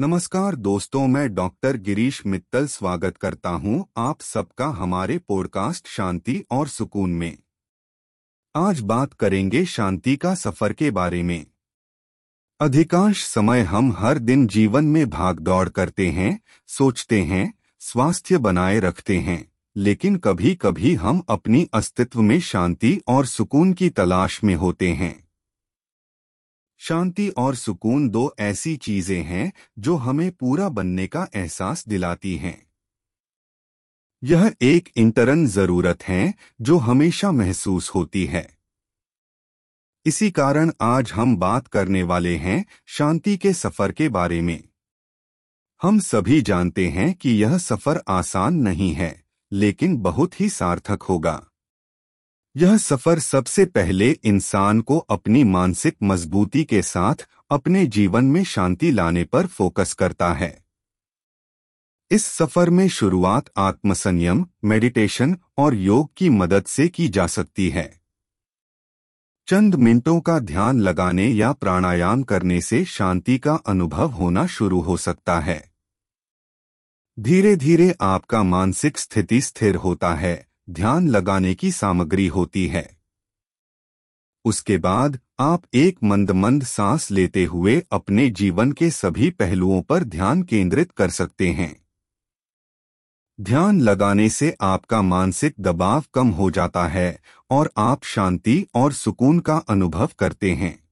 नमस्कार दोस्तों, मैं डॉक्टर गिरीश मित्तल स्वागत करता हूँ आप सबका हमारे पॉडकास्ट शांति और सुकून में। आज बात करेंगे शांति का सफ़र के बारे में। अधिकांश समय हम हर दिन जीवन में भाग दौड़ करते हैं, सोचते हैं, स्वास्थ्य बनाए रखते हैं, लेकिन कभी कभी हम अपनी अस्तित्व में शांति और सुकून की तलाश में होते हैं। शांति और सुकून दो ऐसी चीज़ें हैं जो हमें पूरा बनने का एहसास दिलाती हैं। यह एक इंटरन ज़रूरत है जो हमेशा महसूस होती है। इसी कारण आज हम बात करने वाले हैं शांति के सफ़र के बारे में। हम सभी जानते हैं कि यह सफ़र आसान नहीं है, लेकिन बहुत ही सार्थक होगा। यह सफ़र सबसे पहले इंसान को अपनी मानसिक मजबूती के साथ अपने जीवन में शांति लाने पर फोकस करता है। इस सफ़र में शुरुआत आत्मसंयम, मेडिटेशन और योग की मदद से की जा सकती है। चंद मिनटों का ध्यान लगाने या प्राणायाम करने से शांति का अनुभव होना शुरू हो सकता है। धीरे धीरे आपका मानसिक स्थिति स्थिर होता है। ध्यान लगाने की सामग्री होती है। उसके बाद आप एक मंद मंद सांस लेते हुए अपने जीवन के सभी पहलुओं पर ध्यान केंद्रित कर सकते हैं। ध्यान लगाने से आपका मानसिक दबाव कम हो जाता है और आप शांति और सुकून का अनुभव करते हैं।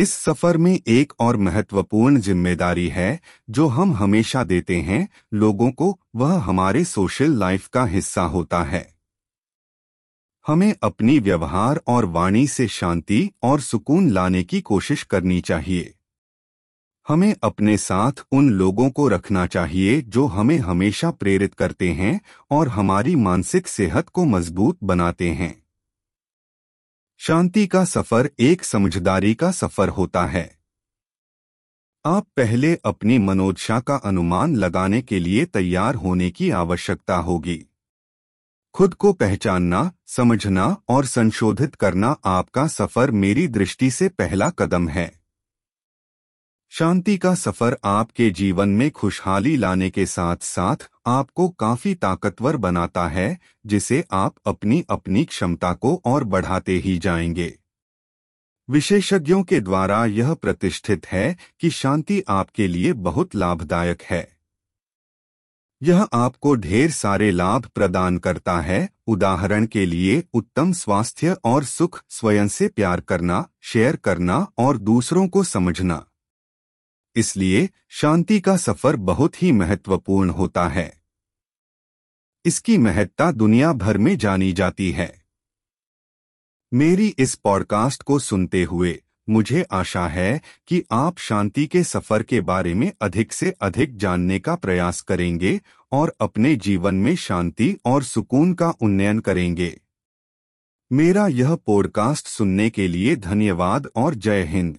इस सफ़र में एक और महत्वपूर्ण ज़िम्मेदारी है, जो हम हमेशा देते हैं, लोगों को, वह हमारे सोशल लाइफ का हिस्सा होता है। हमें अपनी व्यवहार और वाणी से शांति और सुकून लाने की कोशिश करनी चाहिए। हमें अपने साथ उन लोगों को रखना चाहिए, जो हमें हमेशा प्रेरित करते हैं और हमारी मानसिक सेहत को मज़बूत बनाते हैं। शांति का सफ़र एक समझदारी का सफ़र होता है। आप पहले अपनी मनोदशा का अनुमान लगाने के लिए तैयार होने की आवश्यकता होगी। खुद को पहचानना, समझना और संशोधित करना आपका सफ़र मेरी दृष्टि से पहला कदम है। शांति का सफ़र आपके जीवन में खुशहाली लाने के साथ साथ आपको काफ़ी ताकतवर बनाता है, जिसे आप अपनी अपनी क्षमता को और बढ़ाते ही जाएँगे। विशेषज्ञों के द्वारा यह प्रतिष्ठित है कि शांति आपके लिए बहुत लाभदायक है। यह आपको ढेर सारे लाभ प्रदान करता है, उदाहरण के लिए उत्तम स्वास्थ्य और सुख स्वयं से प्यार करना, शेयर करना और दूसरों को समझना। इसलिए शांति का सफ़र बहुत ही महत्वपूर्ण होता है। इसकी महत्ता दुनिया भर में जानी जाती है। मेरी इस पॉडकास्ट को सुनते हुए मुझे आशा है कि आप शांति के सफ़र के बारे में अधिक से अधिक जानने का प्रयास करेंगे और अपने जीवन में शांति और सुकून का उन्नयन करेंगे। मेरा यह पॉडकास्ट सुनने के लिए धन्यवाद और जय हिंद।